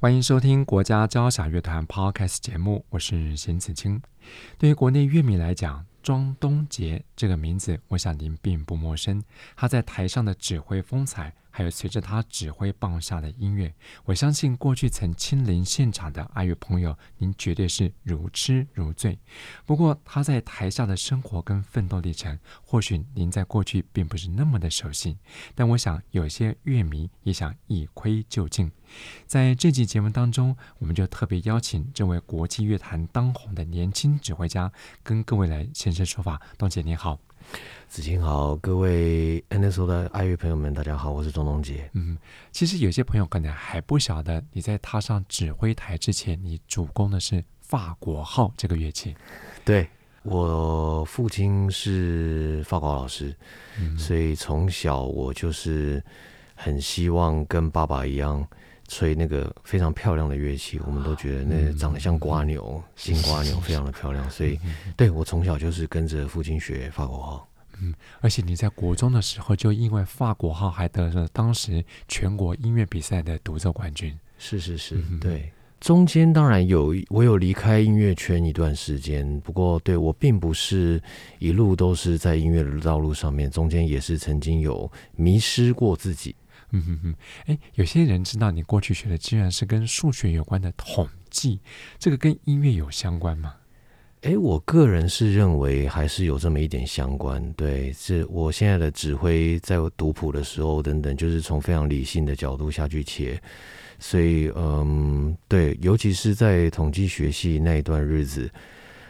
欢迎收听国家交响乐团 Podcast 节目，我是邢子清。对于国内乐迷来讲，庄东杰这个名字，我想您并不陌生。他在台上的指挥风采。还有随着他指挥棒下的音乐，我相信过去曾亲临现场的爱乐朋友，您绝对是如痴如醉。不过他在台下的生活跟奋斗历程，或许您在过去并不是那么的熟悉。但我想有些乐迷也想一窥究竟。在这集节目当中，我们就特别邀请这位国际乐坛当红的年轻指挥家，跟各位来现身说法。东姐您好。子晴好，各位 NSO 的爱乐朋友们，大家好，我是钟东杰。嗯，其实有些朋友可能还不晓得，你在踏上指挥台之前，你主攻的是法国号这个乐器。对，我父亲是法国老师，嗯，所以从小我就是很希望跟爸爸一样吹那个非常漂亮的乐器。我们都觉得那长得像瓜牛，金瓜牛，非常的漂亮。所以，对，我从小就是跟着父亲学法国号。嗯，而且你在国中的时候就因为法国号还得了当时全国音乐比赛的独奏冠军。是是是，嗯、对。中间当然有我有离开音乐圈一段时间，不过对我并不是一路都是在音乐的道路上面，中间也是曾经有迷失过自己。嗯哼哼，哎，有些人知道你过去学的居然是跟数学有关的统计，这个跟音乐有相关吗？哎，我个人是认为还是有这么一点相关。对，是我现在的指挥，在我读谱的时候等等，就是从非常理性的角度下去切。所以，嗯，对，尤其是在统计学系那一段日子，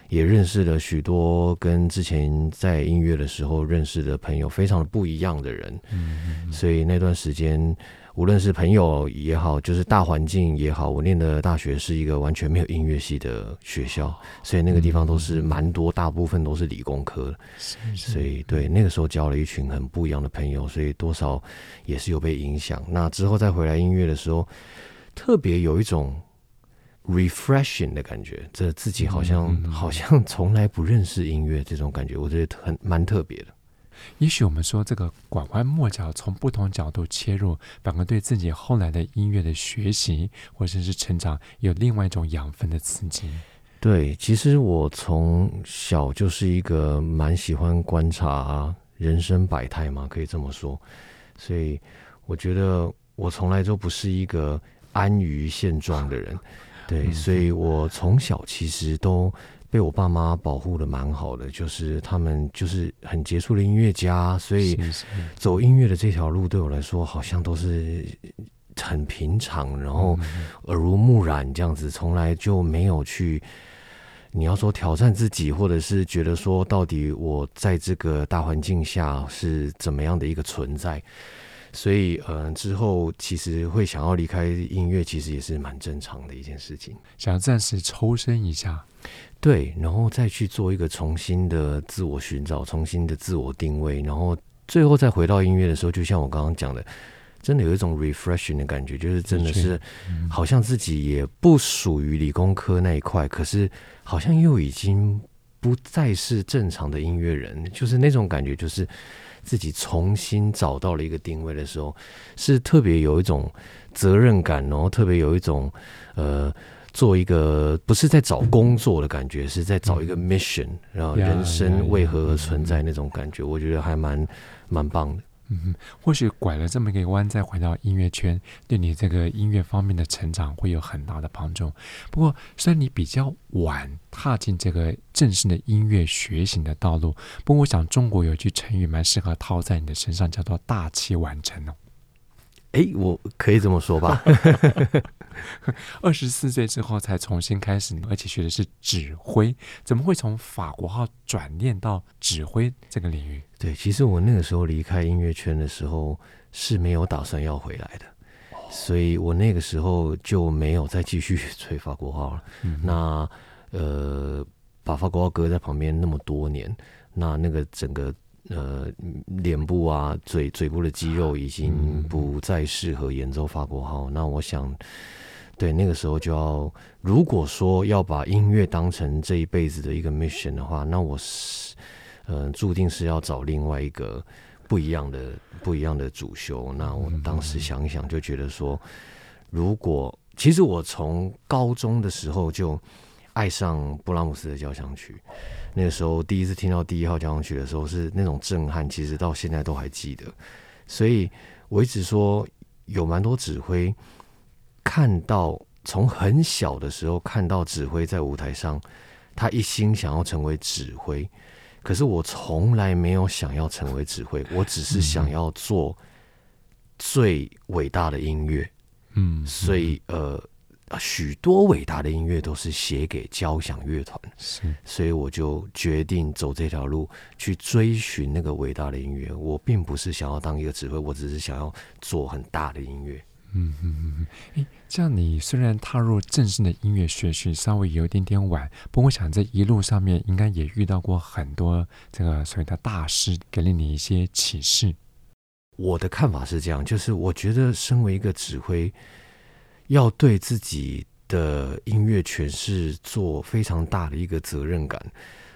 也认识了许多跟之前在音乐的时候认识的朋友非常的不一样的人。嗯，所以那段时间。无论是朋友也好，就是大环境也好，我念的大学是一个完全没有音乐系的学校，所以那个地方都是蛮多，大部分都是理工科的。所以对那个时候交了一群很不一样的朋友，所以多少也是有被影响。那之后再回来音乐的时候，特别有一种 refreshing 的感觉，这自己好像好像从来不认识音乐这种感觉，我觉得很蛮特别的。也许我们说这个拐弯抹角，从不同角度切入，反而对自己后来的音乐的学习或者是成长有另外一种养分的刺激。对，其实我从小就是一个蛮喜欢观察人生百态嘛，可以这么说。所以我觉得我从来都不是一个安于现状的人。对，所以我从小其实都。被我爸妈保护的蛮好的，就是他们就是很杰出的音乐家，所以走音乐的这条路对我来说好像都是很平常，然后耳濡目染这样子，从来就没有去你要说挑战自己，或者是觉得说到底我在这个大环境下是怎么样的一个存在，所以嗯、呃，之后其实会想要离开音乐，其实也是蛮正常的一件事情，想要暂时抽身一下。对，然后再去做一个重新的自我寻找，重新的自我定位，然后最后再回到音乐的时候，就像我刚刚讲的，真的有一种 refreshing 的感觉，就是真的是好像自己也不属于理工科那一块，可是好像又已经不再是正常的音乐人，就是那种感觉，就是自己重新找到了一个定位的时候，是特别有一种责任感，然后特别有一种呃。做一个不是在找工作的感觉，是在找一个 mission，然后人生为何而存在那种感觉，我觉得还蛮蛮棒的。嗯哼，或许拐了这么一个弯，再回到音乐圈，对你这个音乐方面的成长会有很大的帮助。不过，虽然你比较晚踏进这个正式的音乐学习的道路，不过我想中国有句成语蛮适合套在你的身上，叫做“大器晚成”哦。哎，我可以这么说吧。二十四岁之后才重新开始，而且学的是指挥，怎么会从法国号转念到指挥这个领域？对，其实我那个时候离开音乐圈的时候是没有打算要回来的，所以我那个时候就没有再继续 吹法国号了。嗯、那呃，把法国号搁在旁边那么多年，那那个整个呃脸部啊、嘴嘴部的肌肉已经不再适合演奏法国号。那我想，对那个时候就要，如果说要把音乐当成这一辈子的一个 mission 的话，那我是嗯、呃，注定是要找另外一个不一样的、不一样的主修。那我当时想一想，就觉得说，如果其实我从高中的时候就。爱上布拉姆斯的交响曲，那个时候第一次听到第一号交响曲的时候，是那种震撼，其实到现在都还记得。所以我一直说，有蛮多指挥看到从很小的时候看到指挥在舞台上，他一心想要成为指挥。可是我从来没有想要成为指挥，我只是想要做最伟大的音乐。嗯，所以呃。啊，许多伟大的音乐都是写给交响乐团，是，所以我就决定走这条路，去追寻那个伟大的音乐。我并不是想要当一个指挥，我只是想要做很大的音乐。嗯嗯嗯，这样你虽然踏入正式的音乐学习稍微有一点点晚，不过我想这一路上面应该也遇到过很多这个所谓的大师，给了你一些启示。我的看法是这样，就是我觉得身为一个指挥。要对自己的音乐诠释做非常大的一个责任感，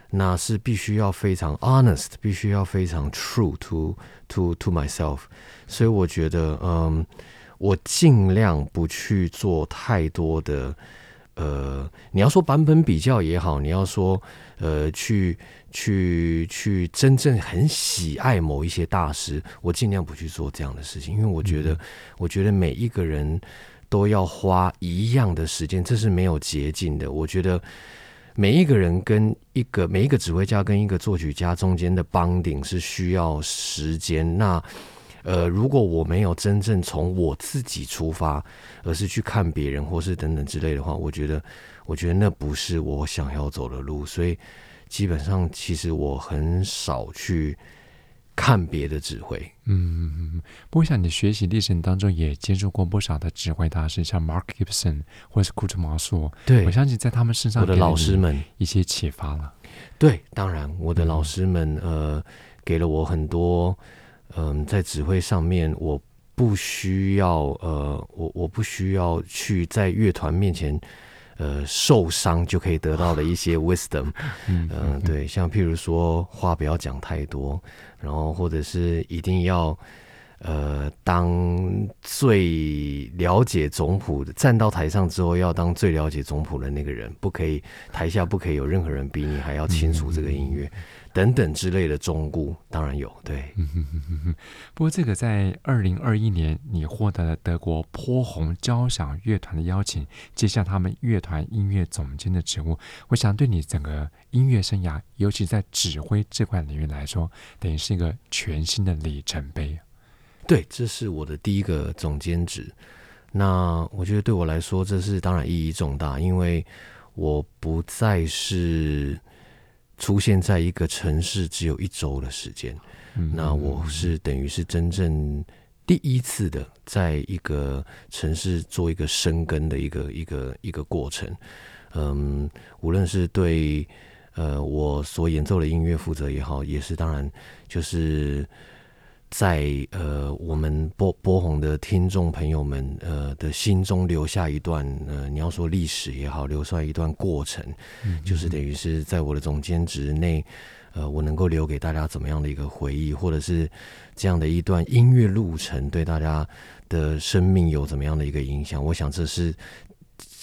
那是必须要非常 honest，必须要非常 true to to to myself。所以我觉得，嗯，我尽量不去做太多的，呃，你要说版本比较也好，你要说，呃，去去去真正很喜爱某一些大师，我尽量不去做这样的事情，因为我觉得，嗯、我觉得每一个人。都要花一样的时间，这是没有捷径的。我觉得每一个人跟一个每一个指挥家跟一个作曲家中间的 bonding 是需要时间。那呃，如果我没有真正从我自己出发，而是去看别人或是等等之类的话，我觉得我觉得那不是我想要走的路。所以基本上，其实我很少去。看别的指挥，嗯。不过，想你的学习历程当中也接触过不少的指挥大师，像 Mark Gibson 或者是库特茅索。对，我相信在他们身上，我的老师们一些启发了。对，当然，我的老师们呃，给了我很多。嗯、呃，在指挥上面，我不需要呃，我我不需要去在乐团面前。呃，受伤就可以得到的一些 wisdom，嗯、呃，对，像譬如说话不要讲太多，然后或者是一定要呃当最了解总谱的，站到台上之后要当最了解总谱的那个人，不可以台下不可以有任何人比你还要清楚这个音乐。等等之类的忠固当然有，对。不过这个在二零二一年，你获得了德国波鸿交响乐团的邀请，接下他们乐团音乐总监的职务。我想对你整个音乐生涯，尤其在指挥这块领域来说，等于是一个全新的里程碑。对，这是我的第一个总监职。那我觉得对我来说，这是当然意义重大，因为我不再是。出现在一个城市只有一周的时间，那我是等于是真正第一次的，在一个城市做一个生根的一个一个一个过程。嗯，无论是对呃我所演奏的音乐负责也好，也是当然就是。在呃，我们波波红的听众朋友们呃的心中留下一段呃，你要说历史也好，留下一段过程，嗯嗯，就是等于是在我的总监职内，呃，我能够留给大家怎么样的一个回忆，或者是这样的一段音乐路程对大家的生命有怎么样的一个影响？我想这是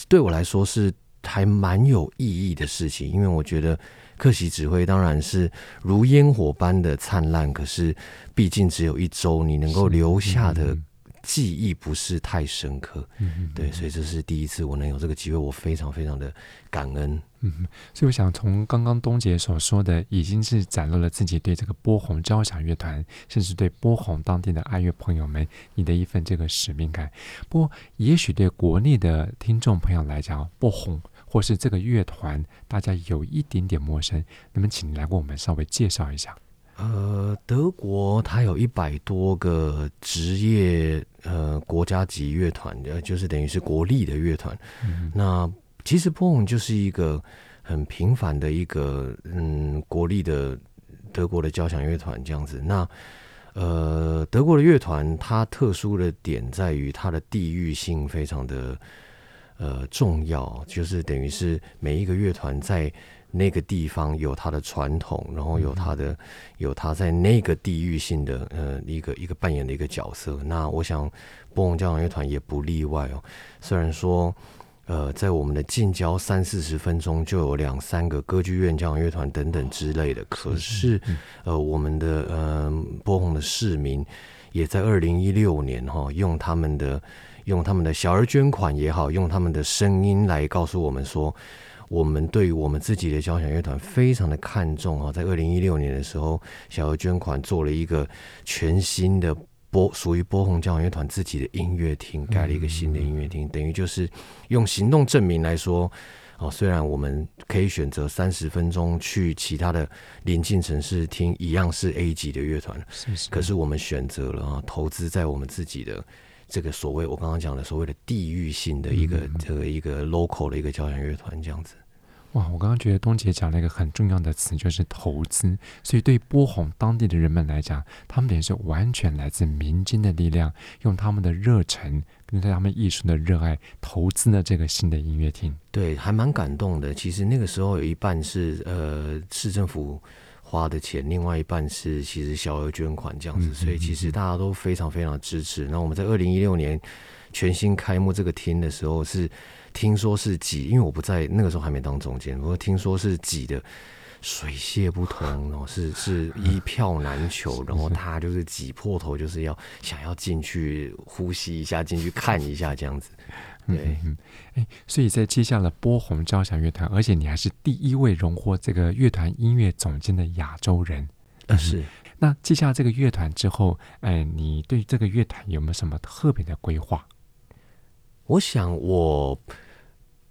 对我来说是还蛮有意义的事情，因为我觉得。客席指挥当然是如烟火般的灿烂，可是毕竟只有一周，你能够留下的记忆不是太深刻。嗯，对，所以这是第一次我能有这个机会，我非常非常的感恩。嗯，所以我想从刚刚东杰所说的，已经是展露了自己对这个波鸿交响乐团，甚至对波鸿当地的爱乐朋友们，你的一份这个使命感。不过，也许对国内的听众朋友来讲，波鸿。或是这个乐团，大家有一点点陌生，那么请你来为我们稍微介绍一下。呃，德国它有一百多个职业呃国家级乐团，呃，就是等于是国立的乐团。嗯、那其实波鸿就是一个很平凡的一个嗯国立的德国的交响乐团这样子。那呃，德国的乐团它特殊的点在于它的地域性非常的呃重要，就是等于是每一个乐团在那个地方有它的传统，然后有它的有它在那个地域性的呃一个一个扮演的一个角色。那我想波鸿交响乐团也不例外哦。虽然说呃在我们的近郊三四十分钟就有两三个歌剧院交响乐团等等之类的，可是呃我们的呃波鸿的市民也在二零一六年哈、哦、用他们的用他们的小额捐款也好，用他们的声音来告诉我们说。我们对于我们自己的交响乐团非常的看重啊，在二零一六年的时候，小额捐款做了一个全新的波属于波鸿交响乐团自己的音乐厅，盖了一个新的音乐厅，等于就是用行动证明来说，哦，虽然我们可以选择三十分钟去其他的临近城市听一样是 A 级的乐团，是是，可是我们选择了啊，投资在我们自己的。这个所谓我刚刚讲的所谓的地域性的一个、嗯、这个一个 local 的一个交响乐团这样子，哇！我刚刚觉得东杰讲了一个很重要的词，就是投资。所以对波鸿当地的人们来讲，他们等于是完全来自民间的力量，用他们的热忱跟对他们艺术的热爱，投资了这个新的音乐厅。对，还蛮感动的。其实那个时候有一半是呃市政府。花的钱，另外一半是其实小额捐款这样子，所以其实大家都非常非常支持。那我们在二零一六年全新开幕这个厅的时候，是听说是挤，因为我不在那个时候还没当总监，不过听说是挤的水泄不通，然后是是一票难求，然后他就是挤破头，就是要想要进去呼吸一下，进去看一下这样子。对，嗯，哎，所以在接下了波鸿交响乐团，而且你还是第一位荣获这个乐团音乐总监的亚洲人，呃，是。那接下这个乐团之后，哎，你对这个乐团有没有什么特别的规划？我想我，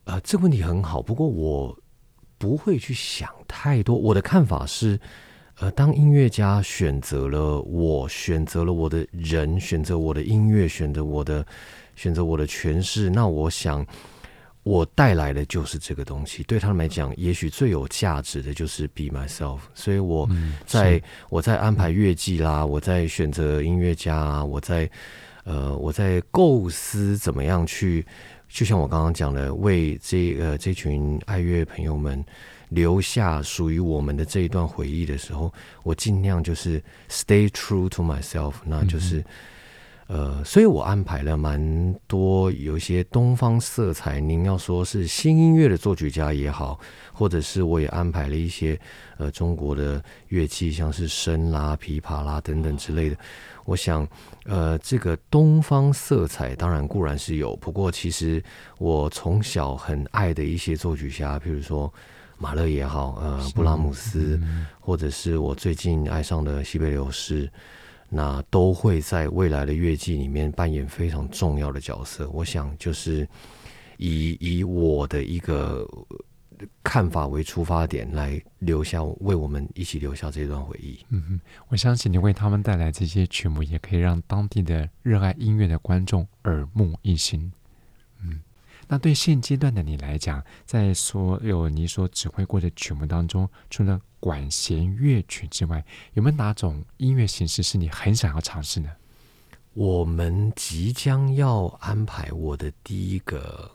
呃，这个问题很好，不过我不会去想太多。我的看法是，呃，当音乐家选择了我，选择了我的人，选择我的音乐，选择我的。选择我的诠释，那我想我带来的就是这个东西。对他们来讲，也许最有价值的就是 be myself。所以我在、我在安排乐季啦，我在选择音乐家啦，我在呃我在构思怎么样去，就像我刚刚讲的，为这呃这群爱乐朋友们留下属于我们的这一段回忆的时候，我尽量就是 stay true to myself，那就是。呃，所以我安排了蛮多有一些东方色彩。您要说是新音乐的作曲家也好，或者是我也安排了一些呃中国的乐器，像是笙啦、琵琶啦等等之类的。我想，呃，这个东方色彩当然固然是有，不过其实我从小很爱的一些作曲家，譬如说马勒也好，呃，布拉姆斯，或者是我最近爱上的西贝流士。那都会在未来的月季里面扮演非常重要的角色。我想，就是以以我的一个看法为出发点，来留下为我们一起留下这段回忆。嗯哼，我相信你为他们带来这些曲目，也可以让当地的热爱音乐的观众耳目一新。嗯。那对现阶段的你来讲，在所有你所指挥过的曲目当中，除了管弦乐曲之外，有没有哪种音乐形式是你很想要尝试呢？我们即将要安排我的第一个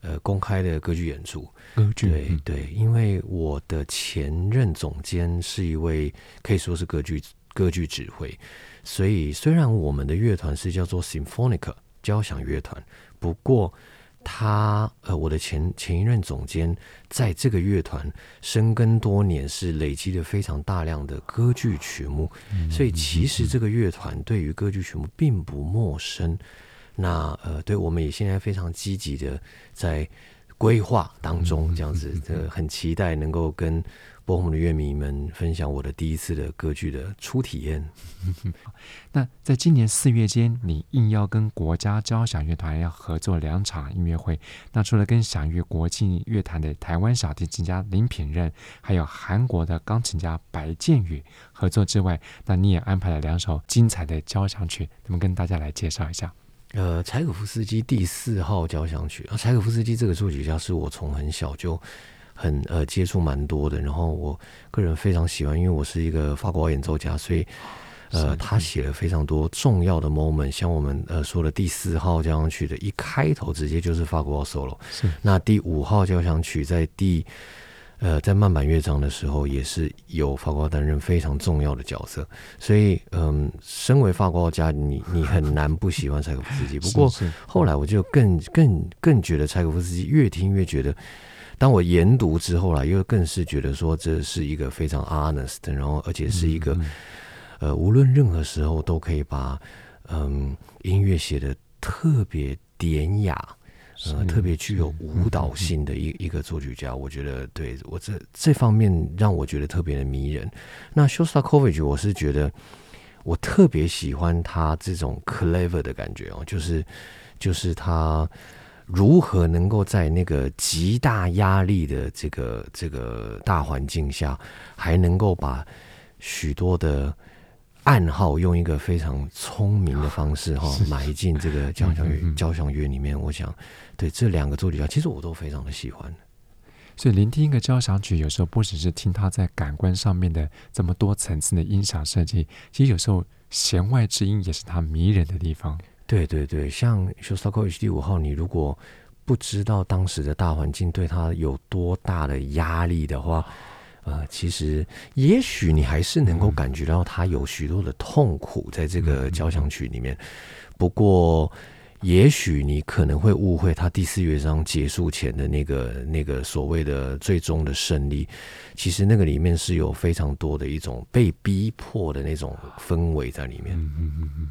呃公开的歌剧演出。歌剧，对、嗯、对，因为我的前任总监是一位可以说是歌剧歌剧指挥，所以虽然我们的乐团是叫做 Symphonica 交响乐团，不过。他呃，我的前前一任总监在这个乐团深耕多年，是累积了非常大量的歌剧曲目，嗯、所以其实这个乐团对于歌剧曲目并不陌生。那呃，对我们也现在非常积极的在规划当中，这样子，呃，很期待能够跟。波鸿的乐迷们分享我的第一次的歌剧的初体验。那在今年四月间，你应邀跟国家交响乐团要合作两场音乐会。那除了跟享誉国际乐坛的台湾小提琴家林品任，还有韩国的钢琴家白建宇合作之外，那你也安排了两首精彩的交响曲，那么跟大家来介绍一下。呃，柴可夫斯基第四号交响曲啊，柴可夫斯基这个作曲家是我从很小就。很呃接触蛮多的。然后我个人非常喜欢，因为我是一个法国演奏家，所以呃，他写了非常多重要的 moment，像我们呃说的第四号交响曲的一开头直接就是法国 solo，是那第五号交响曲在第。呃，在慢板乐章的时候，也是有法国担任非常重要的角色，所以，嗯，身为法国家，你你很难不喜欢柴可夫斯基。不过后来我就更更更觉得柴可夫斯基越听越觉得，当我研读之后啦，又更是觉得说这是一个非常 honest，然后而且是一个，呃，无论任何时候都可以把嗯音乐写的特别典雅。呃，特别具有舞蹈性的一一个作曲家，我觉得对我这这方面让我觉得特别的迷人。那 Shostakovich，我是觉得我特别喜欢他这种 clever 的感觉哦，就是就是他如何能够在那个极大压力的这个这个大环境下，还能够把许多的。暗号用一个非常聪明的方式 哈埋进这个交响乐交响乐里面，我想对这两个作曲家，其实我都非常的喜欢。所以聆听一个交响曲，有时候不只是听它在感官上面的这么多层次的音响设计，其实有时候弦外之音也是它迷人的地方。对对对，像肖斯塔科维奇第五号，你如果不知道当时的大环境对他有多大的压力的话。呃，其实也许你还是能够感觉到他有许多的痛苦在这个交响曲里面。不过，也许你可能会误会他第四乐章结束前的那个那个所谓的最终的胜利，其实那个里面是有非常多的一种被逼迫的那种氛围在里面。嗯嗯嗯嗯。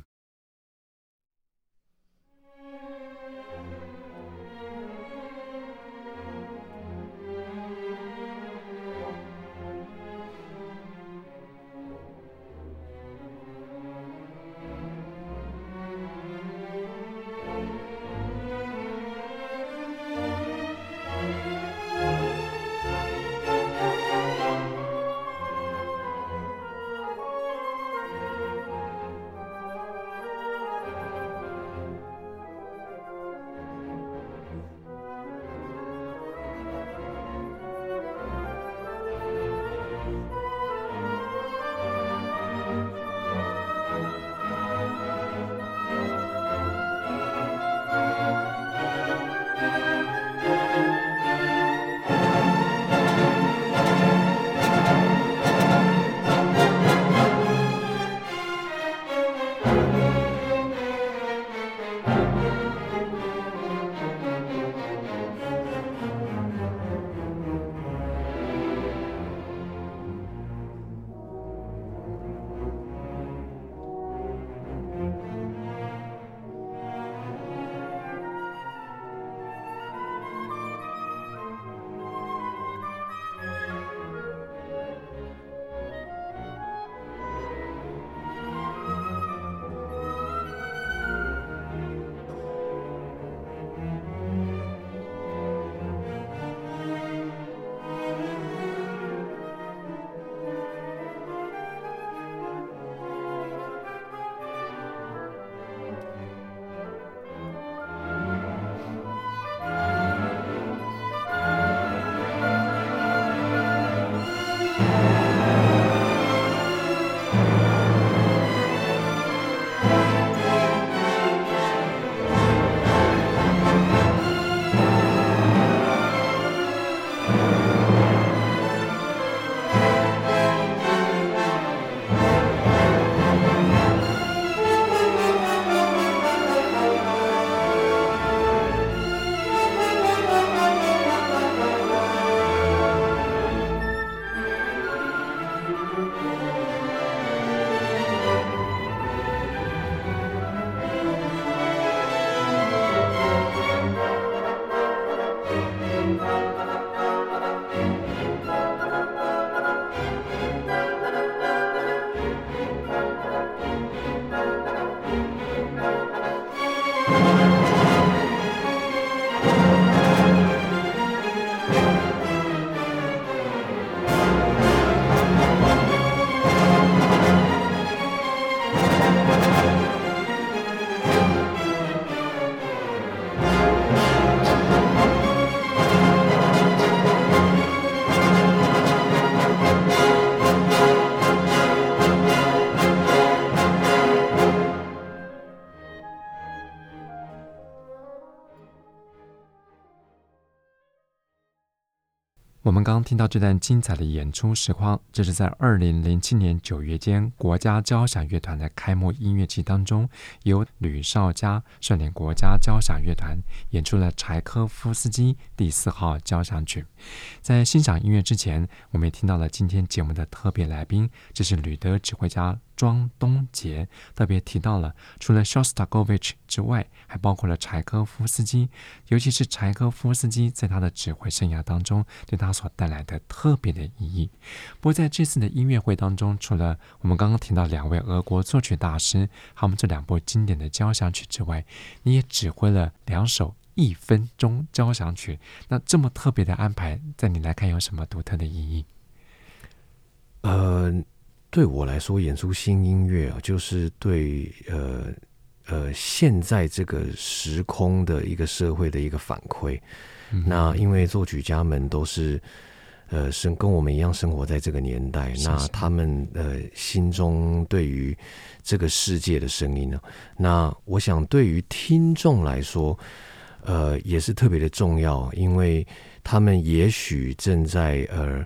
刚听到这段精彩的演出实况，这是在二零零七年九月间国家交响乐团的开幕音乐季当中，由吕绍佳率领国家交响乐团演出了柴科夫斯基第四号交响曲。在欣赏音乐之前，我们也听到了今天节目的特别来宾，这是吕德指挥家。庄东杰特别提到了，除了肖斯塔科维奇之外，还包括了柴科夫斯基，尤其是柴科夫斯基在他的指挥生涯当中，对他所带来的特别的意义。不过在这次的音乐会当中，除了我们刚刚提到两位俄国作曲大师，还有我们这两部经典的交响曲之外，你也指挥了两首一分钟交响曲。那这么特别的安排，在你来看有什么独特的意义？呃。对我来说，演出新音乐啊，就是对呃呃现在这个时空的一个社会的一个反馈。嗯、那因为作曲家们都是呃生跟我们一样生活在这个年代，是是那他们呃心中对于这个世界的声音呢，那我想对于听众来说，呃也是特别的重要，因为他们也许正在呃。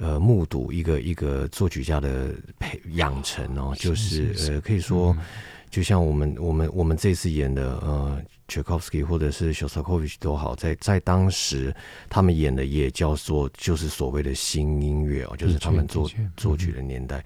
呃，目睹一个一个作曲家的培养成哦，就是，呃，可以说，嗯、就像我们我们我们这次演的呃，Tchaikovsky 或者是 Shostakovich 都好，在在当时他们演的也叫做就是所谓的新音乐哦，就是他们作作曲的年代。嗯、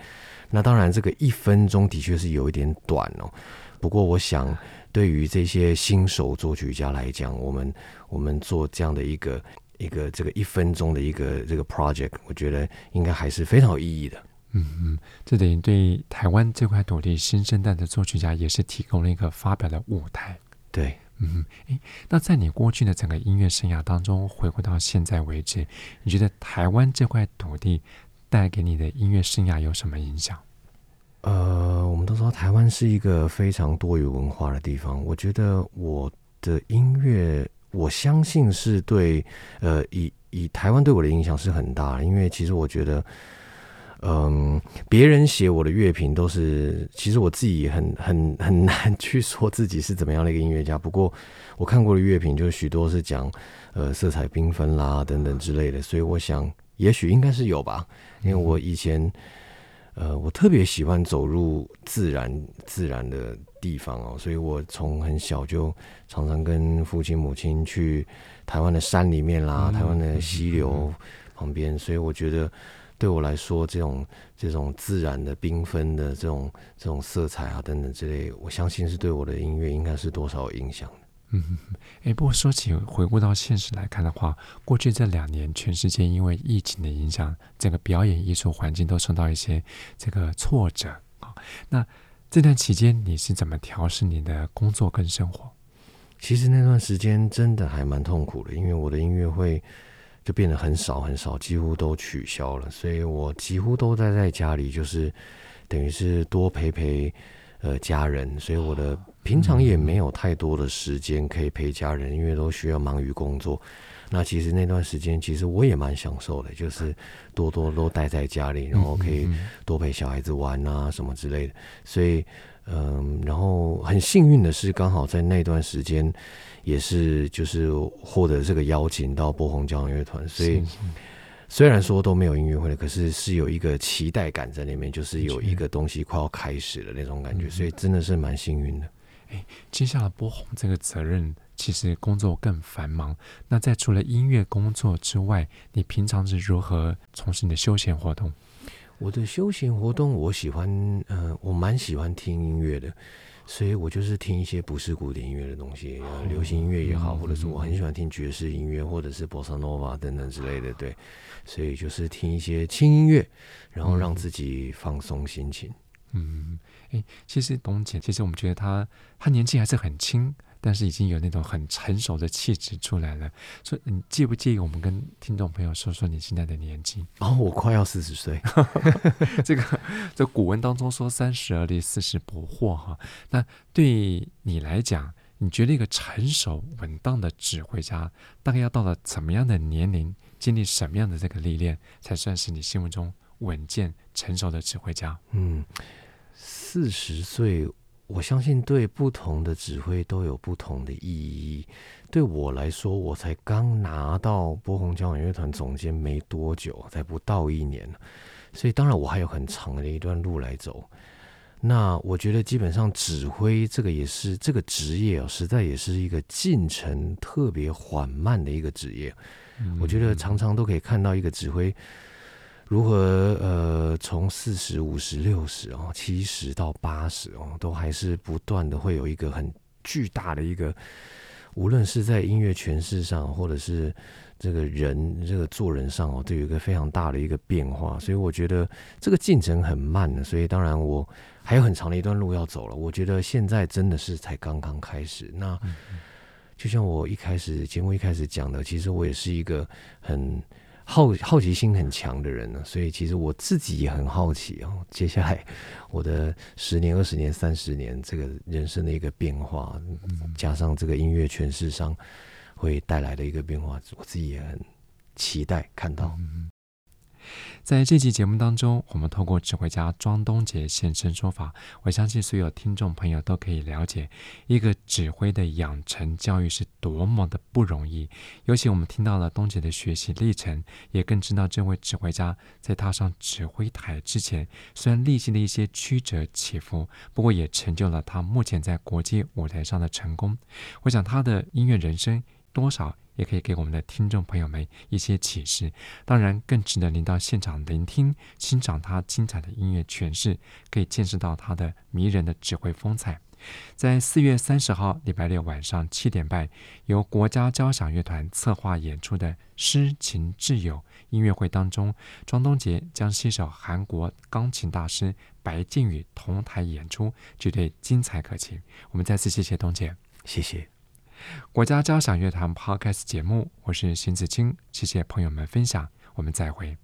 那当然，这个一分钟的确是有一点短哦。不过，我想对于这些新手作曲家来讲，我们我们做这样的一个。一个这个一分钟的一个这个 project，我觉得应该还是非常有意义的。嗯嗯，这等于对台湾这块土地新生代的作曲家也是提供了一个发表的舞台。对，嗯，诶，那在你过去的整个音乐生涯当中，回顾到现在为止，你觉得台湾这块土地带给你的音乐生涯有什么影响？呃，我们都说台湾是一个非常多元文化的地方，我觉得我的音乐。我相信是对，呃，以以台湾对我的影响是很大的，因为其实我觉得，嗯，别人写我的乐评都是，其实我自己很很很难去说自己是怎么样的一个音乐家。不过我看过的乐评，就许多是讲，呃，色彩缤纷啦等等之类的，所以我想，也许应该是有吧，因为我以前。呃，我特别喜欢走入自然、自然的地方哦，所以我从很小就常常跟父亲、母亲去台湾的山里面啦，台湾的溪流旁边，所以我觉得对我来说，这种这种自然的缤纷的这种这种色彩啊等等之类，我相信是对我的音乐应该是多少有影响的。嗯，哎，不过说起回顾到现实来看的话，过去这两年，全世界因为疫情的影响，整个表演艺术环境都受到一些这个挫折啊。那这段期间，你是怎么调试你的工作跟生活？其实那段时间真的还蛮痛苦的，因为我的音乐会就变得很少很少，几乎都取消了，所以我几乎都待在家里，就是等于是多陪陪呃家人，所以我的。平常也没有太多的时间可以陪家人，因为都需要忙于工作。那其实那段时间，其实我也蛮享受的，就是多多都待在家里，然后可以多陪小孩子玩啊什么之类的。所以，嗯，然后很幸运的是，刚好在那段时间，也是就是获得这个邀请到波鸿交响乐团。所以，虽然说都没有音乐会了，可是是有一个期待感在里面，就是有一个东西快要开始了那种感觉。所以真的是蛮幸运的。哎，接下来波鸿这个责任，其实工作更繁忙。那在除了音乐工作之外，你平常是如何从事你的休闲活动？我的休闲活动，我喜欢，呃，我蛮喜欢听音乐的，所以我就是听一些不是古典音乐的东西，呃，流行音乐也好，或者是我很喜欢听爵士音乐，或者是波萨诺瓦等等之类的。对，所以就是听一些轻音乐，然后让自己放松心情。嗯。哎，其实董姐，其实我们觉得她，她年纪还是很轻，但是已经有那种很成熟的气质出来了。所以你介不介意我们跟听众朋友说说你现在的年纪？哦，我快要四十岁。这个在古文当中说三十而立，四十不惑哈。那对你来讲，你觉得一个成熟稳当的指挥家，大概要到了怎么样的年龄，经历什么样的这个历练，才算是你心目中稳健成熟的指挥家？嗯。四十岁，我相信对不同的指挥都有不同的意义。对我来说，我才刚拿到波鸿交响乐团总监没多久，才不到一年，所以当然我还有很长的一段路来走。那我觉得基本上指挥这个也是这个职业啊，实在也是一个进程特别缓慢的一个职业。嗯、我觉得常常都可以看到一个指挥。如何呃，从四十五十六十哦，七十到八十哦，都还是不断的会有一个很巨大的一个，无论是在音乐诠释上，或者是这个人这个做人上哦，都有一个非常大的一个变化。所以我觉得这个进程很慢的，所以当然我还有很长的一段路要走了。我觉得现在真的是才刚刚开始。那就像我一开始节目一开始讲的，其实我也是一个很。好好奇心很强的人呢，所以其实我自己也很好奇哦。接下来我的十年、二十年、三十年，这个人生的一个变化，加上这个音乐诠释上会带来的一个变化，我自己也很期待看到。在这期节目当中，我们透过指挥家庄东杰现身说法，我相信所有听众朋友都可以了解一个指挥的养成教育是多么的不容易。尤其我们听到了东杰的学习历程，也更知道这位指挥家在踏上指挥台之前，虽然历经了一些曲折起伏，不过也成就了他目前在国际舞台上的成功。我想他的音乐人生多少。也可以给我们的听众朋友们一些启示，当然更值得您到现场聆听、欣赏他精彩的音乐诠释，可以见识到他的迷人的指挥风采。在四月三十号礼拜六晚上七点半，由国家交响乐团策划演出的《诗情挚友》音乐会当中，庄东杰将携手韩国钢琴大师白靖宇同台演出，绝对精彩可期。我们再次谢谢东杰，谢谢。国家交响乐团 Podcast 节目，我是邢子清，谢谢朋友们分享，我们再会。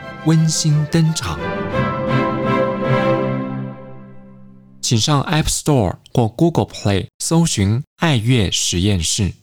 温馨登场，请上 App Store 或 Google Play 搜寻爱乐实验室。